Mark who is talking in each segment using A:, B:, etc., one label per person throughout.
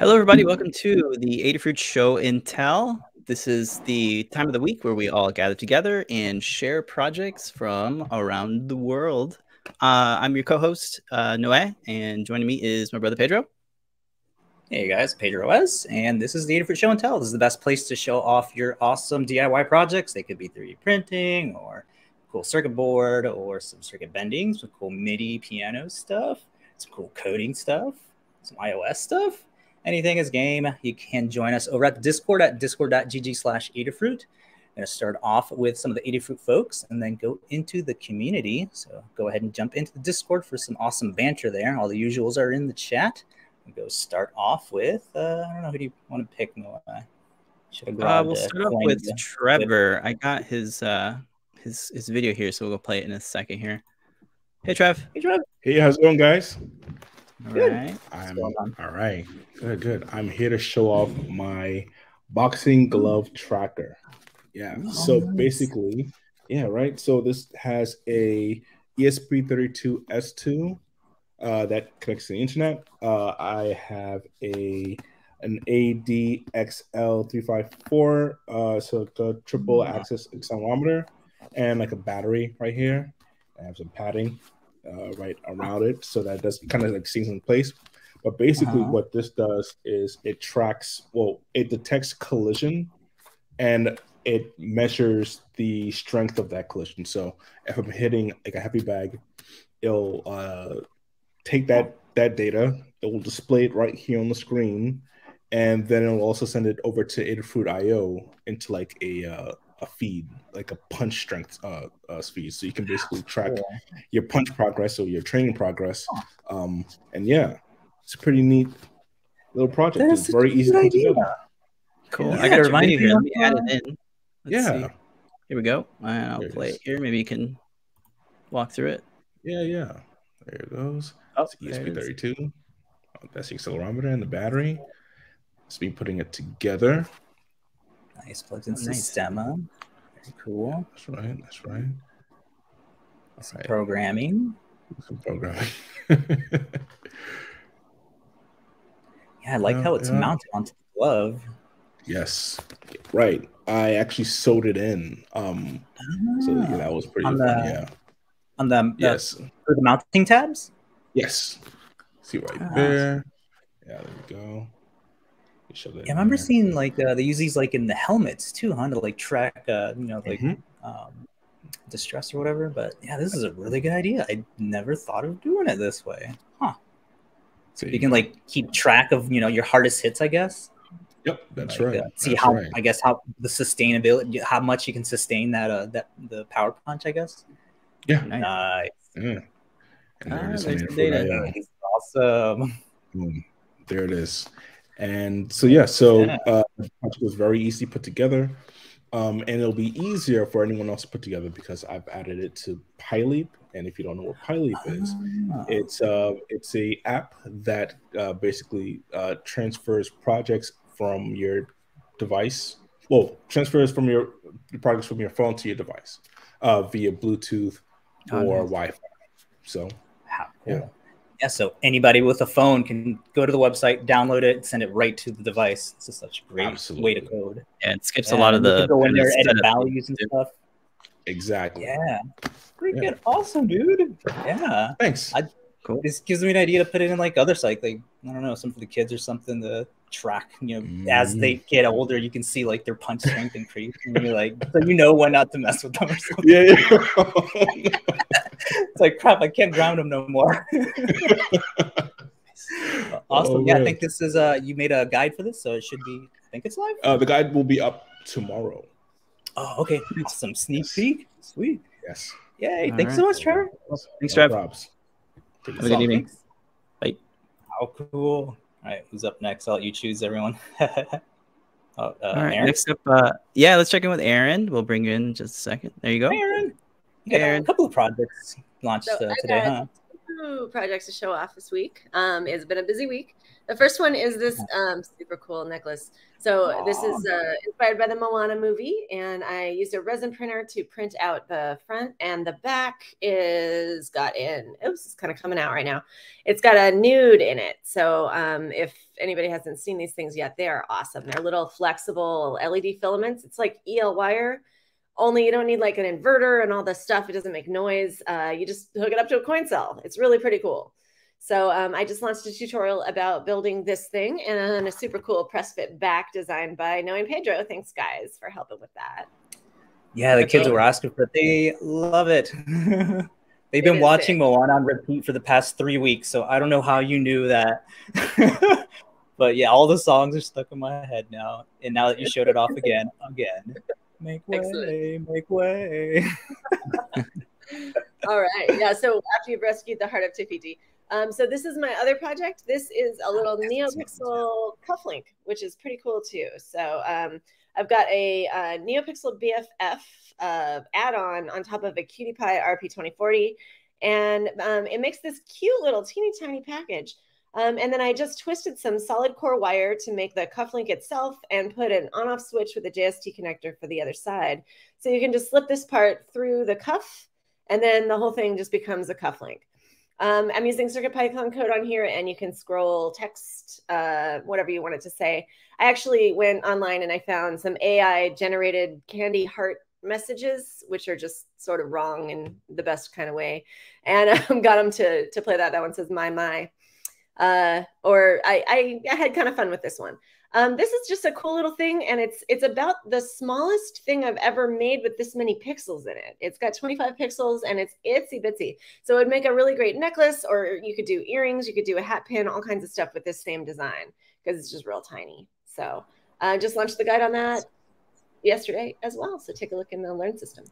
A: Hello, everybody. Welcome to the Adafruit Show and Tell. This is the time of the week where we all gather together and share projects from around the world. Uh, I'm your co-host, uh, Noé, and joining me is my brother Pedro.
B: Hey guys, Pedro S, and this is the Adafruit Show and Tell. This is the best place to show off your awesome DIY projects. They could be 3D printing or cool circuit board or some circuit bending, some cool MIDI piano stuff, some cool coding stuff, some iOS stuff anything is game, you can join us over at the Discord at discord.gg slash Adafruit. I'm going to start off with some of the Adafruit folks and then go into the community. So go ahead and jump into the Discord for some awesome banter there. All the usuals are in the chat. We'll go start off with, uh, I don't know, who do you want to pick, Noah?
A: Should have uh, we'll start off with Trevor. I got his uh his his video here, so we'll go play it in a second here. Hey Trev.
B: Hey Trev.
C: Hey, how's it going, guys?
A: All good. right.
C: I'm all right. Good, good. I'm here to show off my boxing glove tracker. Yeah. Oh, so nice. basically, yeah, right. So this has a ESP32S2 uh, that connects to the internet. Uh, I have a an ADXL354, uh, so a triple axis accelerometer, and like a battery right here. I have some padding uh, right around it so that it does kind of like sinks in place. But basically, uh-huh. what this does is it tracks, well, it detects collision and it measures the strength of that collision. So if I'm hitting like a heavy bag, it'll uh, take that that data, it will display it right here on the screen, and then it'll also send it over to Adafruit IO into like a uh, a feed, like a punch strength uh, uh, feed. So you can basically track cool. your punch progress or your training progress. Um, and yeah, it's a pretty neat little project. That's it's very easy to put together.
A: Cool. Yeah, I got to remind you here. Let me add it in.
C: Let's yeah.
A: See. Here we go. I'll there play it, it here. Maybe you can walk through it.
C: Yeah, yeah. There it goes. Oh, it's ESP32. That's the accelerometer and the battery. It's be putting it together.
B: Nice. Plugs into nice. Stemma. Very cool.
C: That's right. That's right.
B: Some right. programming.
C: Some programming.
B: yeah, I like yeah, how it's yeah. mounted onto the glove.
C: Yes. Right. I actually sewed it in. Um ah, so yeah, that was pretty on fun. The, yeah.
B: On the yes. for the mounting tabs?
C: Yes. See right ah. there. Yeah, there we go.
B: Yeah, I remember there. seeing like uh, they use these like in the helmets too, huh? To like track, uh, you know, like mm-hmm. um, distress or whatever. But yeah, this is a really good idea. I never thought of doing it this way, huh? So you can like keep track of you know your hardest hits, I guess.
C: Yep, that's
B: like,
C: right.
B: Uh, see
C: that's
B: how
C: right.
B: I guess how the sustainability, how much you can sustain that uh that the power punch, I guess.
C: Yeah.
B: Nice.
C: Yeah.
B: And there ah, it is. data. Awesome.
C: Boom. There it is. And so yeah, so uh, project was very easy put together, um, and it'll be easier for anyone else to put together because I've added it to PyLeap. And if you don't know what PyLeap is, oh. it's uh, it's a app that uh, basically uh, transfers projects from your device. Well, transfers from your projects from your phone to your device uh, via Bluetooth oh, or nice. Wi-Fi. So,
B: cool. yeah yeah, so anybody with a phone can go to the website, download it, send it right to the device. It's just such a great Absolutely. way to code.
A: Yeah, it skips a lot of the
B: go in there, edit values and stuff.
C: Exactly.
B: Yeah. Pretty yeah. good. Awesome, dude. Yeah.
C: Thanks.
B: I, cool. This gives me an idea to put it in like other sites, like I don't know, some for the kids or something to track. You know, mm. as they get older, you can see like their punch strength increase, and you're like, so you know when not to mess with them or something.
C: Yeah. yeah.
B: it's like crap. I can't ground them no more. awesome. Oh, yeah, I think this is uh you made a guide for this, so it should be. I think it's live.
C: Uh, the guide will be up tomorrow.
B: Oh, okay. Awesome sneak yes. peek. Sweet.
C: Yes.
B: Yay! All Thanks right. so much, Trevor.
A: Thanks, Trevor. Have a good evening. Bye.
B: How cool. All right, who's up next? I'll let you choose, everyone.
A: Oh, uh, All right, Aaron? next up, uh, yeah, let's check in with Aaron. We'll bring you in, in just a second. There you go.
B: Aaron. Aaron. a couple of projects launched so uh, today, huh?
D: two projects to show off this week. Um, it's been a busy week. The first one is this um, super cool necklace. So Aww. this is uh, inspired by the Moana movie, and I used a resin printer to print out the front, and the back is got in. Oops, it's kind of coming out right now. It's got a nude in it. So um, if anybody hasn't seen these things yet, they are awesome. They're little flexible LED filaments. It's like EL wire only you don't need like an inverter and all this stuff. It doesn't make noise. Uh, you just hook it up to a coin cell. It's really pretty cool. So um, I just launched a tutorial about building this thing and a super cool press fit back designed by Noe and Pedro. Thanks guys for helping with that.
B: Yeah, the kids were asking for it. They love it. They've been watching sick. Moana on repeat for the past three weeks, so I don't know how you knew that. but yeah, all the songs are stuck in my head now. And now that you showed it off again, again. Make way, Excellent. make way.
D: all right. Yeah. So after you've rescued the heart of Te Fiti, um, so this is my other project. This is a little NeoPixel cufflink, which is pretty cool too. So um, I've got a, uh, NeoPixel BFF uh, add-on on top of a QT Py RP2040, and um, it makes this cute little teeny tiny package. Um, and then I just twisted some solid core wire to make the cufflink itself and put an on-off switch with a JST connector for the other side. So you can just slip this part through the cuff, and then the whole thing just becomes a cufflink. Um, I'm using CircuitPython code on here, and you can scroll text, uh, whatever you want it to say. I actually went online and I found some AI generated candy heart messages, which are just sort of wrong in the best kind of way, and um, got them to to play that. That one says "my my," uh, or I, I I had kind of fun with this one. Um, this is just a cool little thing, and it's it's about the smallest thing I've ever made with this many pixels in it. It's got 25 pixels, and it's itsy bitsy. So it would make a really great necklace, or you could do earrings, you could do a hat pin, all kinds of stuff with this same design because it's just real tiny. So I uh, just launched the guide on that yesterday as well. So take a look in the Learn system.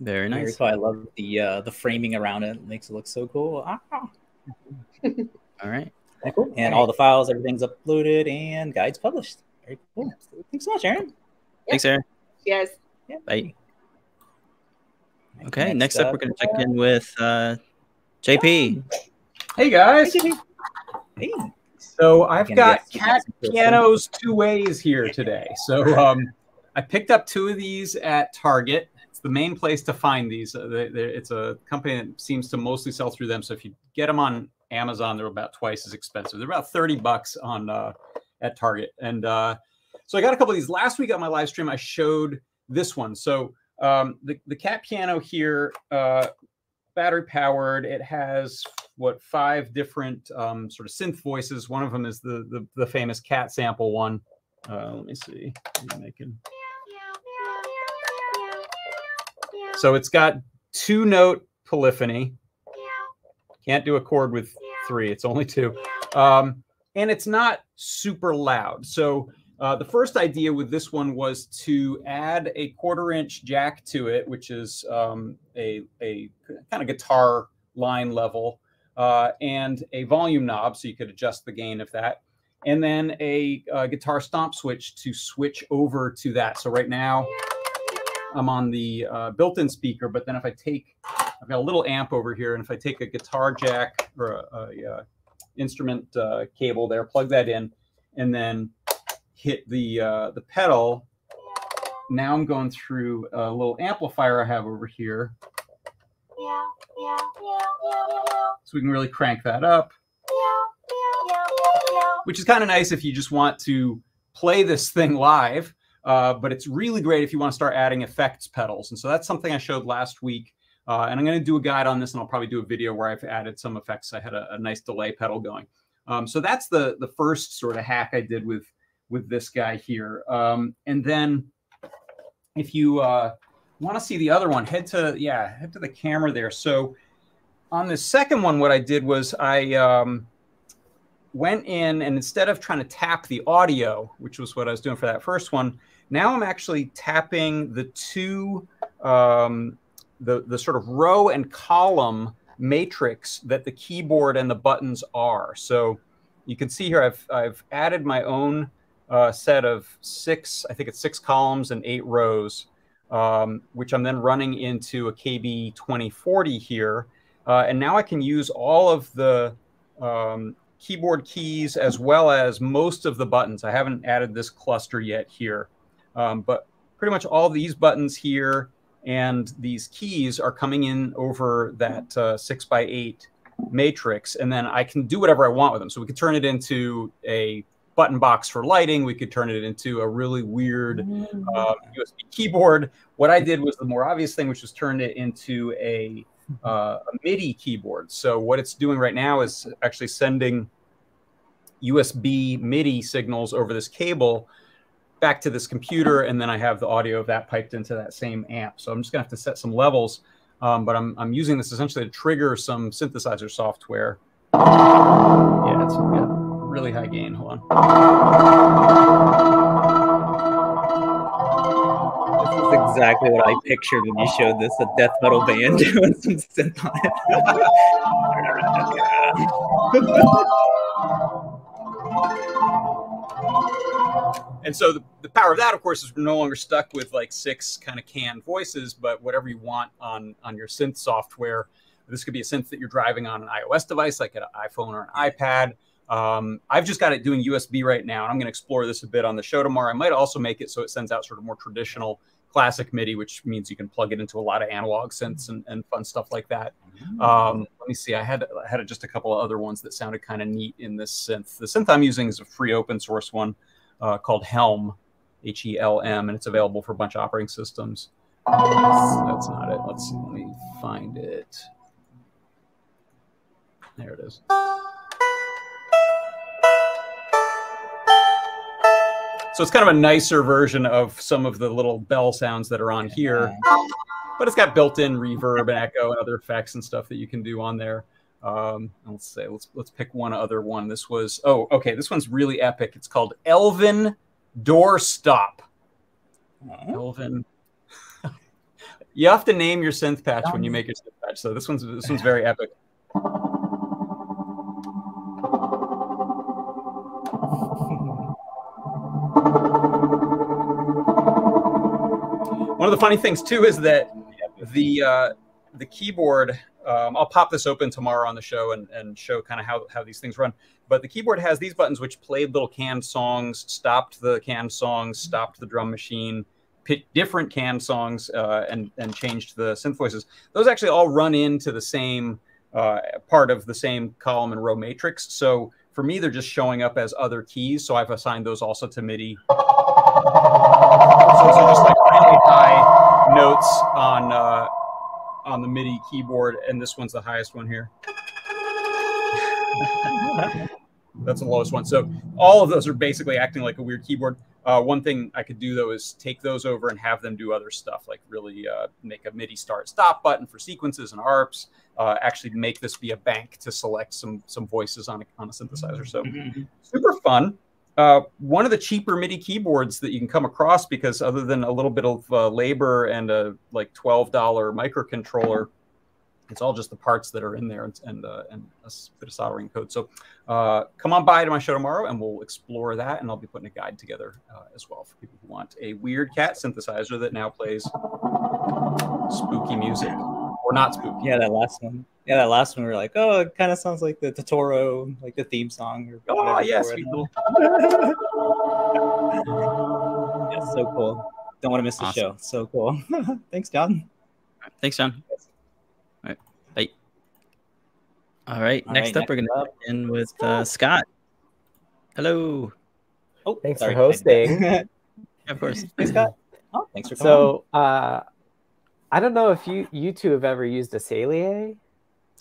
A: Very nice. Very
B: cool. I love the uh, the framing around it. it makes it look so cool. Ah.
A: all right.
B: Cool. And all the files, everything's uploaded and guides published. Very cool. Thanks so much, Aaron.
A: Thanks, Aaron.
D: Yes.
A: Yeah. Bye. Okay, next, next up, we're going to check in with uh, JP.
E: Hey, guys. Hey. So I've got cat pianos two ways here today. So um, I picked up two of these at Target. It's the main place to find these. Uh, they, it's a company that seems to mostly sell through them. So if you get them on Amazon, they're about twice as expensive. They're about 30 bucks on uh, at Target. And uh, so I got a couple of these. Last week on my live stream, I showed this one. So um, the, the cat piano here, uh, battery powered. It has what five different um, sort of synth voices. One of them is the the, the famous cat sample one. Uh, let me see. Making... So it's got two note polyphony. Can't do a chord with three. It's only two. Um, and it's not super loud. So uh, the first idea with this one was to add a quarter inch jack to it, which is um, a, a kind of guitar line level, uh, and a volume knob so you could adjust the gain of that. And then a, a guitar stomp switch to switch over to that. So right now I'm on the uh, built-in speaker, but then if I take I've got a little amp over here, and if I take a guitar jack or a, a, uh, instrument uh, cable there, plug that in, and then hit the uh, the pedal, now I'm going through a little amplifier I have over here. So we can really crank that up. Which is kind of nice if you just want to play this thing live, uh, but it's really great if you want to start adding effects pedals. And so that's something I showed last week. Uh, and I'm going to do a guide on this, and I'll probably do a video where I've added some effects. I had a, a nice delay pedal going. Um, so that's the the first sort of hack I did with with this guy here. Um, and then if you uh, want to see the other one, head to yeah, head to the camera there. So on the second one, what I did was I um, went in and instead of trying to tap the audio, which was what I was doing for that first one, now I'm actually tapping the two um, the, the sort of row and column matrix that the keyboard and the buttons are. So you can see here I've, I've added my own uh, set of six, I think it's six columns and eight rows, um, which I'm then running into a KB 2040 here. Uh, and now I can use all of the um, keyboard keys as well as most of the buttons. I haven't added this cluster yet here, um, but pretty much all these buttons here and these keys are coming in over that uh, six by eight matrix. And then I can do whatever I want with them. So we could turn it into a button box for lighting. We could turn it into a really weird uh, USB keyboard. What I did was the more obvious thing, which was turned it into a, uh, a MIDI keyboard. So what it's doing right now is actually sending USB MIDI signals over this cable back to this computer, and then I have the audio of that piped into that same amp. So I'm just gonna have to set some levels, um, but I'm, I'm using this essentially to trigger some synthesizer software. Yeah, it's got really high gain. Hold on.
B: This is exactly what I pictured when you showed this a death metal band doing some synth on
E: it. and so the, the power of that, of course, is we're no longer stuck with like six kind of canned voices, but whatever you want on on your synth software. This could be a synth that you're driving on an iOS device, like an iPhone or an iPad. Um, I've just got it doing USB right now, and I'm going to explore this a bit on the show tomorrow. I might also make it so it sends out sort of more traditional classic MIDI, which means you can plug it into a lot of analog synths and, and fun stuff like that. Um, let me see. I had I had just a couple of other ones that sounded kind of neat in this synth. The synth I'm using is a free open source one uh, called Helm, H E L M, and it's available for a bunch of operating systems. That's not it. Let's see. Let me find it. There it is. So it's kind of a nicer version of some of the little bell sounds that are on here, but it's got built-in reverb and echo and other effects and stuff that you can do on there. Um, let's say let's let's pick one other one. This was oh okay, this one's really epic. It's called Elven Doorstop. Elven. you have to name your synth patch when you make your synth patch. So this one's this one's very epic. One of the funny things too is that the uh, the keyboard. Um, I'll pop this open tomorrow on the show and, and show kind of how, how these things run. But the keyboard has these buttons which played little canned songs, stopped the canned songs, stopped the drum machine, picked different canned songs, uh, and and changed the synth voices. Those actually all run into the same uh, part of the same column and row matrix. So for me, they're just showing up as other keys. So I've assigned those also to MIDI. So those just like really high notes on uh, on the MIDI keyboard, and this one's the highest one here. That's the lowest one. So all of those are basically acting like a weird keyboard. Uh, one thing I could do though is take those over and have them do other stuff, like really uh, make a MIDI start stop button for sequences and ARPs. Uh, actually, make this be a bank to select some some voices on a, on a synthesizer. So super fun. Uh, one of the cheaper MIDI keyboards that you can come across because other than a little bit of uh, labor and a like twelve dollar microcontroller, it's all just the parts that are in there and and, uh, and a bit of soldering code. So uh, come on by to my show tomorrow and we'll explore that. And I'll be putting a guide together uh, as well for people who want a weird cat synthesizer that now plays spooky music not spooky.
B: Yeah, that last one. Yeah, that last one we were like, oh, it kind of sounds like the Totoro, like the theme song. Or
E: oh yes, yeah, cool.
B: yeah, so cool. Don't want to miss the show. So cool. Thanks, John.
A: Thanks, John. All right, bye. All right, All next right, up, next we're going to in with uh, Scott. Hello.
F: Oh, thanks sorry. for hosting.
A: of course.
B: Thanks, Scott. Oh, thanks for
F: coming. So, uh, I don't know if you you two have ever used a Saleae,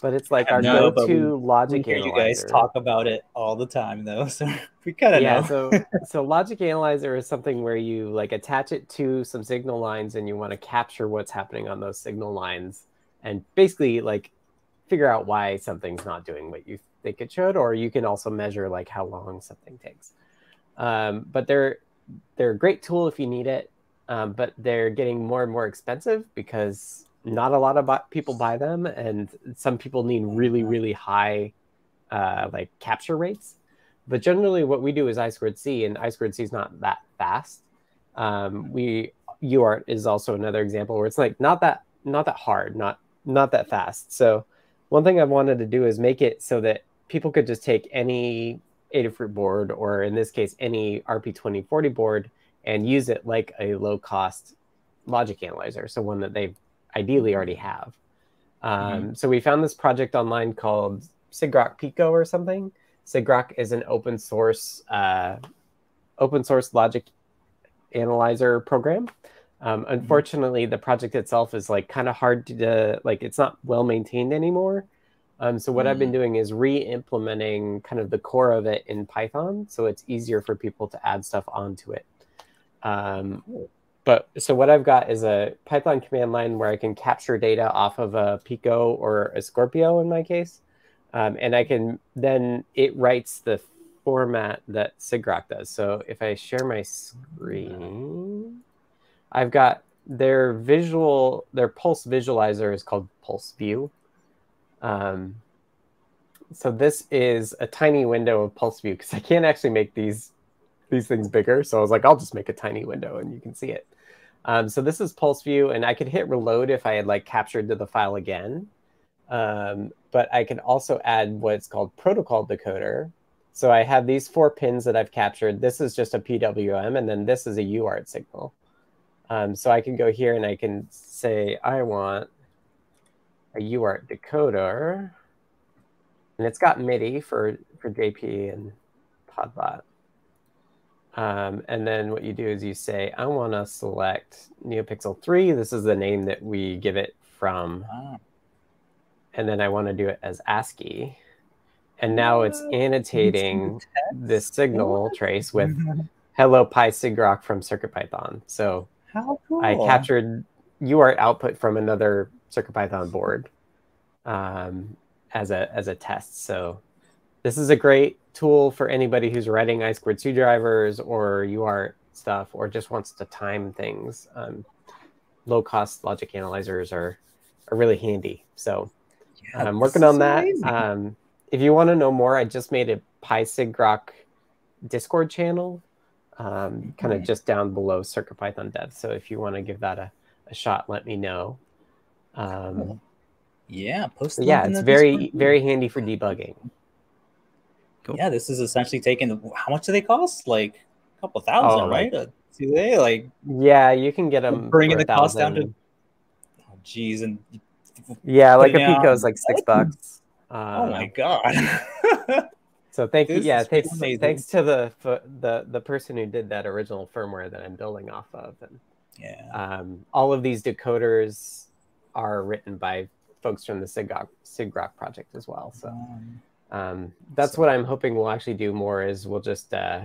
F: but it's like our go-to we, logic we
B: analyzer. You guys talk about it all the time, though, so we kind of yeah, know.
F: so so logic analyzer is something where you like attach it to some signal lines, and you want to capture what's happening on those signal lines, and basically like figure out why something's not doing what you think it should, or you can also measure like how long something takes. Um, but they're they're a great tool if you need it um, but they're getting more and more expensive because not a lot of bu- people buy them, and some people need really, really high uh, like capture rates. But generally, what we do is I squared C, and I squared C is not that fast. Um, we UART is also another example where it's like not that not that hard, not not that fast. So one thing I wanted to do is make it so that people could just take any Adafruit board, or in this case, any RP2040 board, and use it like a low cost logic analyzer. So one that they ideally already have. Um, mm-hmm. So we found this project online called sigrok Pico or something. sigrok is an open source uh, open source logic analyzer program. Um, mm-hmm. unfortunately, mm-hmm. the project itself is like kind of hard to like. It's not well maintained anymore. Um, so what mm-hmm. I've been mm-hmm. doing is re-implementing kind of the core of it in Python, so it's easier for people to add stuff onto it. Um, but so what I've got is a Python command line where I can capture data off of a Pico or a Scorpio in my case, um, and I can then it writes the format that sigrok does. So if I share my screen, I've got their visual, their pulse visualizer is called PulseView. Um, so this is a tiny window of PulseView because I can't actually make these these things bigger. So I was like, I'll just make a tiny window and you can see it. Um, so this is PulseView, and I could hit reload if I had like captured to the file again. Um, but I can also add what's called protocol decoder. So I have these four pins that I've captured. This is just a PWM, and then this is a UART signal. Um, so I can go here and I can say, I want a UART decoder. And it's got MIDI for, for JP and todbot. Um, and then what you do is you say, I want to select NeoPixel 3. This is the name that we give it from. Ah. And then I want to do it as ASCII. And now it's annotating this signal trace with hello pi sigrok from CircuitPython. So cool. I captured UART output from another CircuitPython board um, as a as a test. So this is a great tool for anybody who's writing I squared C drivers or UART stuff or just wants to time things. Um, low cost logic analyzers are are really handy. So yeah, I'm working on that. Um, if you want to know more, I just made a PySigrok Discord channel, um, kind of just down below CircuitPython Dev. So if you want to give that a, a shot, let me know. Um,
B: yeah, post.
F: Yeah, it's very Discord. very handy for debugging.
B: Cool. Yeah, this is essentially taking. How much do they cost? Like a couple thousand, oh, right? Like, do they like?
F: Yeah, you can get them.
B: Bringing the cost down to. Oh, geez, and.
F: Yeah, like a Pico is like six bucks.
B: Uh, oh my god.
F: so thank you. Yeah, thanks, thanks to the the the person who did that original firmware that I'm building off of, and
B: yeah,
F: um, all of these decoders are written by folks from the sigrok, sigrok project as well. So. Um, um, that's so. what I'm hoping we'll actually do more is we'll just uh,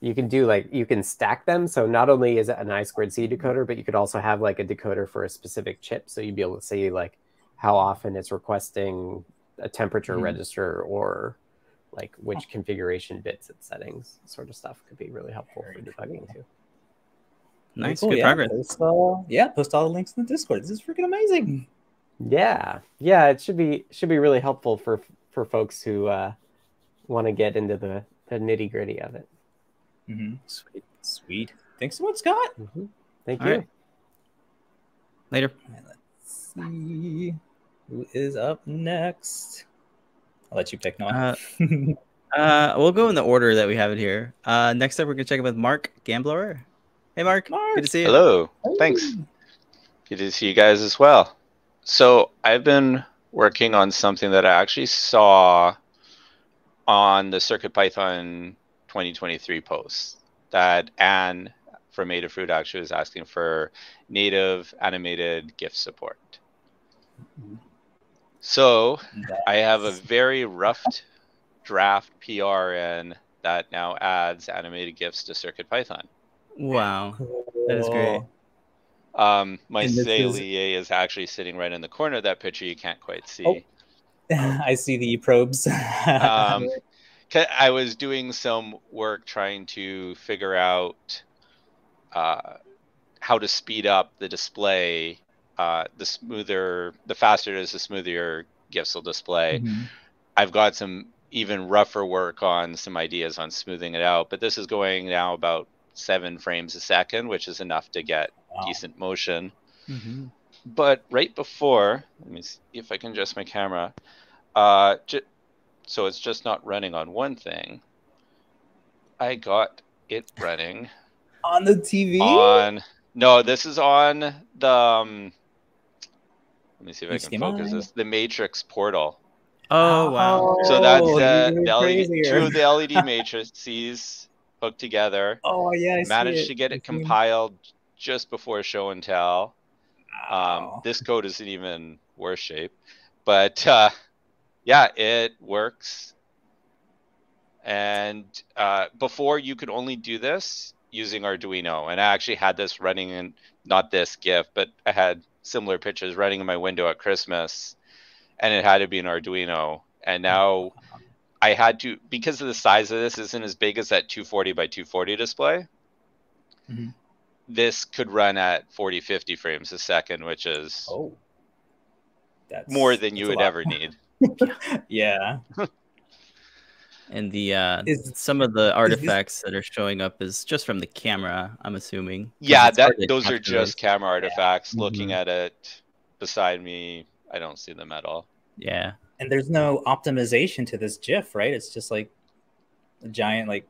F: you can do like you can stack them. So not only is it an I squared C decoder, but you could also have like a decoder for a specific chip. So you'd be able to see like how often it's requesting a temperature mm-hmm. register or like which configuration bits it's settings sort of stuff could be really helpful Very for debugging cool. too.
A: Nice, cool. good yeah, progress.
B: Post, uh, yeah, post all the links in the Discord. This is freaking amazing.
F: Yeah, yeah, it should be should be really helpful for for folks who uh, want to get into the, the nitty gritty of it.
B: Mm-hmm. Sweet, sweet. Thanks so much, Scott.
F: Mm-hmm. Thank All you. Right.
A: Later.
B: Right, let's see who is up next. I'll let you pick Noah.
A: Uh, uh, we'll go in the order that we have it here. Uh, next up, we're gonna check in with Mark Gamblor. Hey, Mark. Mark. Good to see you.
G: Hello. Hey. Thanks. Good to see you guys as well. So I've been working on something that I actually saw on the CircuitPython 2023 post that Anne from Adafruit actually was asking for native animated GIF support. So I have a very rough draft PRN that now adds animated GIFs to CircuitPython.
A: Wow, that is great.
G: Um, my Saleae is... is actually sitting right in the corner of that picture. You can't quite see. Oh.
B: I see the probes.
G: um, I was doing some work trying to figure out uh, how to speed up the display. Uh, the smoother, the faster it is, the smoother your GIFs will display. Mm-hmm. I've got some even rougher work on some ideas on smoothing it out, but this is going now about seven frames a second, which is enough to get wow. decent motion. Mm-hmm. but right before, let me see if I can adjust my camera. Uh, ju- so it's just not running on one thing. I got it running
B: On the TV?
G: on. No, this is on the. Um, let me see if I can
B: HDMI?
G: focus this. The Matrix portal.
A: Oh wow.
G: So that's
B: Oh,
G: the, the LED,
B: crazier.
G: two of the LED matrices hooked together.
B: Oh, yeah. I see
G: Managed
B: it.
G: to get
B: I
G: it
B: see it.
G: compiled just before show and tell. Um, this code isn't even worse shape, but uh, yeah, it works. And uh, before you could only do this using Arduino, and I actually had this running in not this GIF, but I had similar pictures running in my window at Christmas, and it had to be an Arduino. And now I had to because of the size of this isn't as big as that 240 by 240 display.
B: Mhm.
G: This could run at 40, 50 frames a second, which is
B: Oh. That's,
G: more than you
B: that's a
G: would
B: lot.
G: ever need.
B: Yeah.
A: And the uh,
B: Is-
A: some of the
B: this-
A: artifacts that are showing up is just from the camera. I'm assuming
G: Yeah, that those are just camera artifacts. Looking
A: Mhm.
G: at it beside me, I don't see them at all.
A: Yeah.
B: And there's no optimization to this GIF, right? It's just like a giant, like,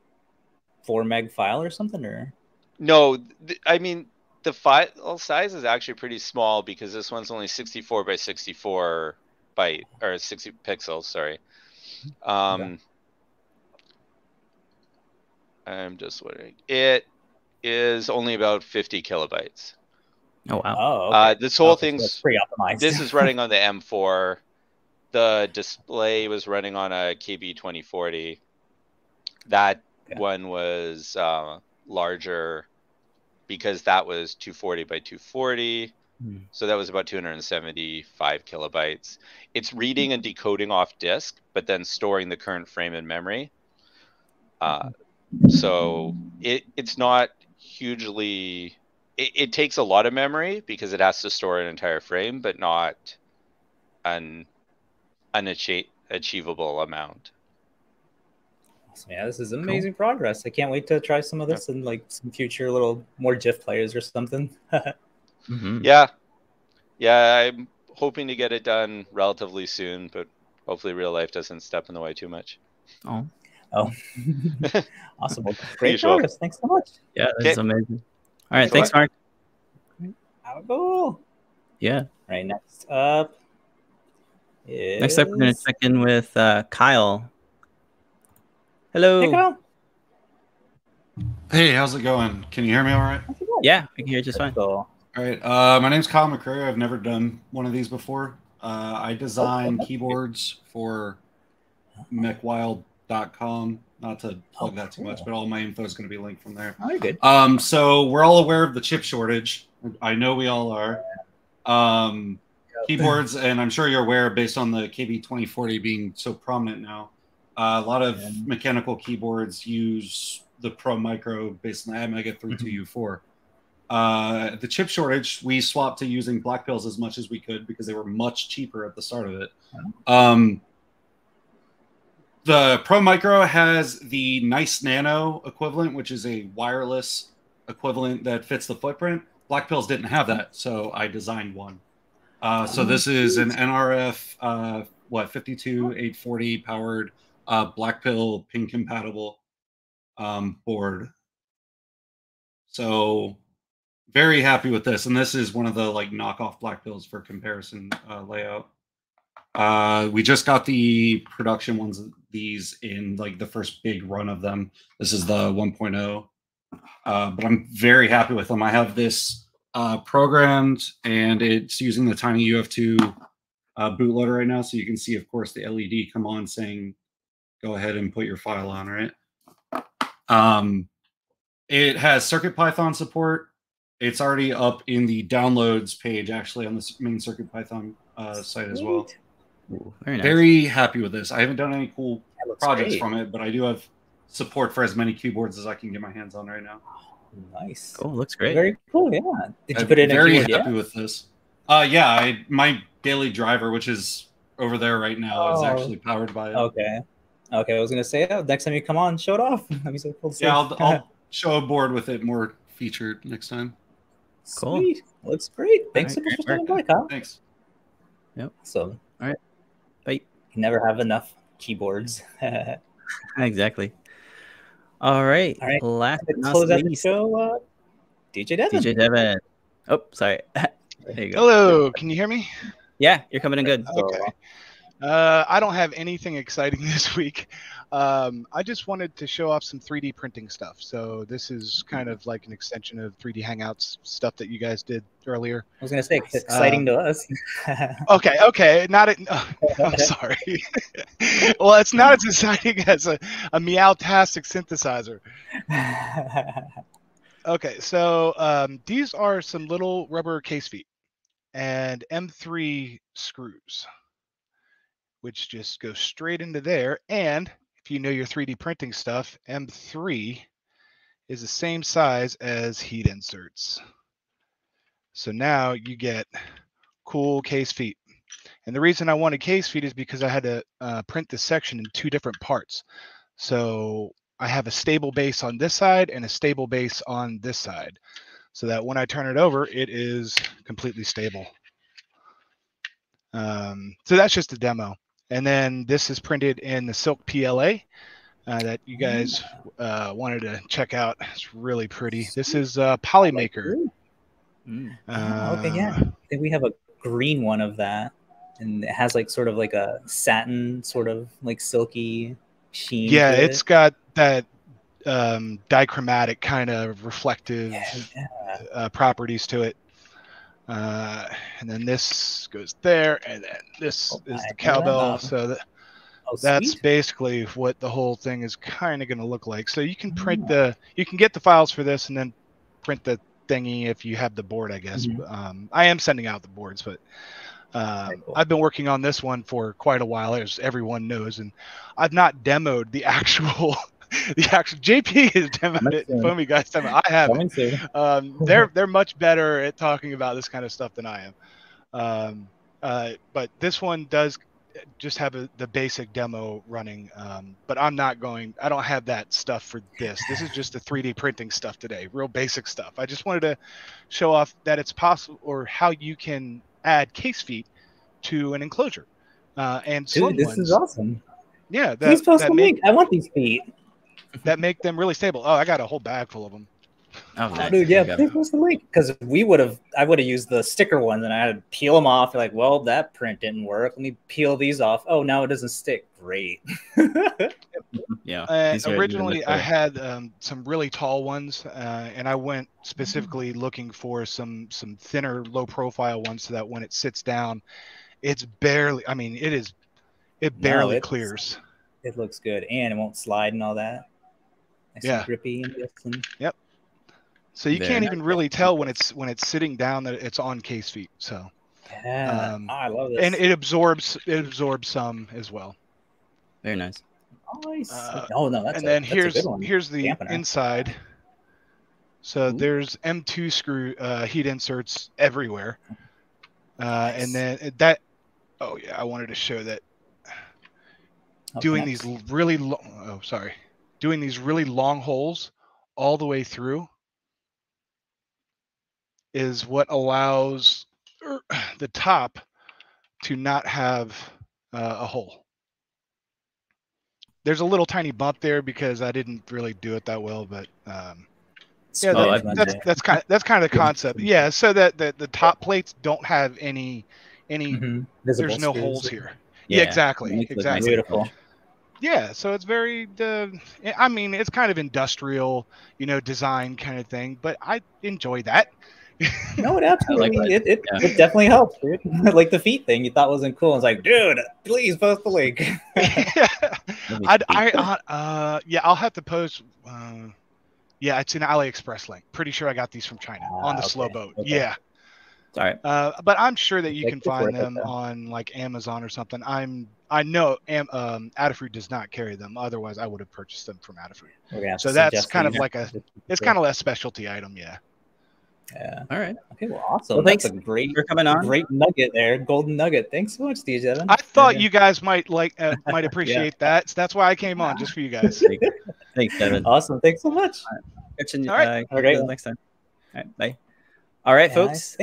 B: four meg file or something, or
G: No, th- I mean the file size is actually pretty small because this one's only 64 by 64 byte or 60 pixels. Sorry. Um, I'm just wondering. It is only about 50 kilobytes.
A: Oh wow.
B: oh, okay.
G: Uh, this whole
B: Okay, so
G: thing's
B: that's pretty optimized.
G: this is running on the M4. The display was running on a KB2040. That
B: Okay.
G: one was uh, larger because that was 240 by 240.
A: Hmm.
G: So that was about 275 kilobytes. It's reading and decoding off disk, but then storing the current frame in memory. Uh, so it, it's not hugely. It, it takes a lot of memory because it has to store an entire frame, but not an achievable amount.
B: Awesome. Yeah, this is amazing progress. I can't wait to try some of this in like some future little more GIF players or something.
A: Mhm.
G: Yeah, yeah. I'm hoping to get it done relatively soon, but hopefully real life doesn't step in the way too much.
A: Oh
B: oh, awesome. Well, great
G: Usual.
B: progress. Thanks so much.
A: yeah, that's
G: Okay.
A: amazing. All right,
G: Thanks
A: thanks, Mark.
B: How cool.
A: Yeah.
B: Right next up.
A: Next up, we're gonna check in with uh, Kyle. Hello.
B: Hey, Kyle.
H: Hey, how's it going? Can you hear me all right?
B: How's it going?
A: Yeah, I can hear you just fine.
H: All right. Uh, my name's Kyle McCreery. I've never done one of these before. Uh, I design
B: okay.
H: keyboards for mechwild.com. Not to plug
B: Oh,
H: that too much, but all my info is going to be linked from there.
B: Oh, good.
H: Um, so we're all aware of the chip shortage. I know we all are. Um, keyboards, and I'm sure you're aware, based on the KB2040 being so prominent now, uh, a lot of mechanical keyboards use the Pro Micro based on the Atmega 32U4. Uh, the chip shortage, we swapped to using black pills as much as we could because they were much cheaper at the start of it. Um, the Pro Micro has the Nice Nano equivalent, which is a wireless equivalent that fits the footprint. Black Pills didn't have that, so I designed one. Uh, so this is an NRF, uh, what, 52840 powered uh, Black Pill pin compatible um, board. So very happy with this, and this is one of the like knockoff Black Pills for comparison uh, layout. Uh, we just got the production ones, these in like the first big run of them. This is the 1.0, uh, but I'm very happy with them. I have this uh, programmed, and it's using the Tiny UF2 uh, bootloader right now, so you can see, of course, the LED come on saying, "Go ahead and put your file on." Right. Um, it has Circuit Python support. It's already up in the downloads page, actually, on the main Circuit Python uh, site as well.
A: Ooh, very nice.
H: Very happy with this. I haven't done any cool projects
B: great.
H: from it, but I do have support for as many keyboards as I can get my hands on right now.
B: Nice.
A: Cool. Looks great.
B: Very cool. Yeah. Did you
H: I'm
B: put it in a
H: very
B: keyboard?
H: happy
B: Yeah.
H: with this. Uh, yeah, I my daily driver, which is over there right now, is
B: Oh.
H: actually powered by it.
B: Okay. Okay. I was gonna say, oh, next time you come on, show it off. That'd be so cool. to see.
H: Yeah, I'll, I'll show a board with it more featured next time.
A: Cool.
B: Sweet. Looks great. Thanks
A: All right,
B: so much for
A: great
B: stopping by, Kyle.
H: Thanks. Yep.
B: So,
A: All right. Bye.
B: You never have enough keyboards.
A: Exactly. All right.
B: All right.
A: Last but not
B: Close out the show, uh, DJ Devin.
A: DJ Devin. Oh, sorry. there you go.
I: Hello, can you hear me?
A: Yeah, you're coming in good.
I: Okay. Uh, I don't have anything exciting this week. Um, I just wanted to show off some 3D printing stuff. So this is kind of like an extension of 3D Hangouts stuff that you guys did earlier.
B: I was gonna say it's exciting to us.
I: Okay, okay, not it. I'm sorry. well, it's not as exciting as a, a Meowtastic synthesizer. Okay, so um, these are some little rubber case feet and M3 screws, which just go straight into there. And if you know your 3D printing stuff, M3 is the same size as heat inserts. So now you get cool case feet. And the reason I wanted case feet is because I had to uh, print this section in two different parts. So I have a stable base on this side and a stable base on this side so that when I turn it over, it is completely stable. Um, so that's just a demo. And then this is printed in the Silk PLA uh, that you guys uh, wanted to check out. It's really pretty. This is uh, Polymaker.
A: Mm.
B: Oh, okay, yeah.
I: Uh,
B: I think we have a green one of that, and it has like sort of like a satin, sort of like silky sheen.
I: Yeah,
B: to
I: it's
B: it.
I: got that um, dichromatic kind of reflective
B: Yeah, yeah.
I: uh, properties to it. Uh, and then this goes there, and then this
B: Oh,
I: is the cowbell. So that,
B: Oh,
I: that's
B: sweet.
I: basically what the whole thing is kind of going to look like. So you can print the, you can get the files for this, and then print the thingy if you have the board. I guess.
B: Mhm.
I: Um, I am sending out the boards, but. Um,
B: cool.
I: I've been working on this one for quite a while, as everyone knows, and I've not demoed the actual, the actual JP is demoed it. Foamy guys demoed. I haven't um, they're they're much better at talking about this kind of stuff than I am. Um, uh, but this one does just have a, the basic demo running. Um, but I'm not going. I don't have that stuff for this. This is just the 3D printing stuff today, real basic stuff. I just wanted to show off that it's possible, or how you can add case feet to an enclosure. Uh, and
B: Dude, this
I: ones,
B: is awesome.
I: yeah,
B: Please
I: that,
B: post
I: that
B: a
I: make
B: link. I want these feet.
I: that make them really stable. Oh, I got a whole bag full of them.
A: Oh,
B: Oh,
A: nice.
B: dude, yeah,
A: There
B: please post the link because we would have. I would have used the sticker ones, and I had to peel them off. Like, well, that print didn't work. Let me peel these off. Oh, now it doesn't stick. Great.
A: Yeah.
I: Uh,
A: these are even
I: originally, I had um, some really tall ones, uh, and I went
B: Mm-hmm.
I: specifically looking for some some thinner, low profile ones, so that when it sits down, it's barely. I mean, it is. It barely
B: it's-
I: clears.
B: it looks good, and it won't slide and all that. Nice
I: Yeah.
B: and grippy and this and
I: So you
A: Very
I: can't
A: nice.
I: even really tell when it's when it's sitting down that it's on case feet. So
B: yeah.
I: Um,
B: oh, I love this.
I: and it absorbs it absorbs some as well.
A: Very nice.
B: nice.
I: uh,
B: oh no, that's
I: and
B: a,
I: then
B: that's a
I: here's
B: good one.
I: here's the
B: Dampener.
I: inside. So
A: Ooh.
I: there's M2 screw uh, heat inserts everywhere, uh,
B: Nice.
I: and then that. Oh yeah, I wanted to show that
B: Up
I: doing
B: next.
I: these really long. Oh sorry, doing these really long holes all the way through is what allows er, the top to not have uh, a hole. There's a little tiny bump there because I didn't really do it that well, but um, yeah,
A: Oh,
I: that-
A: I've
I: that's that's kind of that's kind of the concept. Yeah, so that the, the top plates don't have any any.
B: Mhm.
I: There's no holes here. Yeah, exactly,
A: Makes it look
I: exactly.
B: Beautiful.
A: Polished.
I: Yeah, so it's very. Uh, I mean, it's kind of industrial, you know, design kind of thing, but I enjoy that.
B: No, it absolutely
A: that.
B: it, it,
A: Yeah.
B: it definitely helps, dude. like the feet thing you thought wasn't cool. It's like, dude, please post the link.
A: Lovely
I: I'd,
A: feet.
I: I, uh, uh, yeah, I'll have to post. Uh, yeah, it's an AliExpress link. Pretty sure I got these from China on
B: Ah,
I: the slow boat.
B: okay.
I: Yeah,
A: It's all right.
I: uh, but I'm sure that you
B: Like,
I: can find
B: worth it,
I: them on like Amazon or something. I'm, I know, Am, um, Adafruit does not carry them. Otherwise, I would have purchased them from Adafruit.
B: We're gonna have
I: So that's kind of like a, it's kind of less specialty item. Yeah.
B: yeah.
A: All right.
B: Okay, well, awesome.
A: Well,
B: that's
A: thanks
B: a great,
A: for coming on.
B: great nugget there, golden nugget. Thanks so much, DJ. Evan.
I: I thought
B: Yeah.
I: you guys might like, uh, might appreciate that. So that's why I came on just for you guys.
A: Thanks, Devin.
B: Awesome. Thanks so much.
A: Catch you,
I: All right.
A: uh,
B: Have a great one.
A: next time. All right. Bye. All right,
B: And I
A: folks.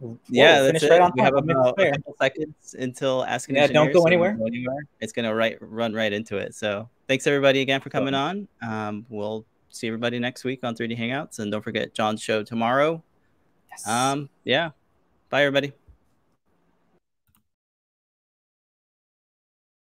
B: Think that's it.
A: Yeah, that's it.
B: right
A: we have
B: time. Made it
A: about a couple seconds until asking.
B: Yeah, don't go
A: so
B: anywhere.
A: anywhere. It's gonna right run right into it. So thanks everybody again for coming on. Um, we'll see everybody next week on 3D Hangouts, and don't forget John's show tomorrow.
B: Yes.
A: Um, yeah. Bye everybody.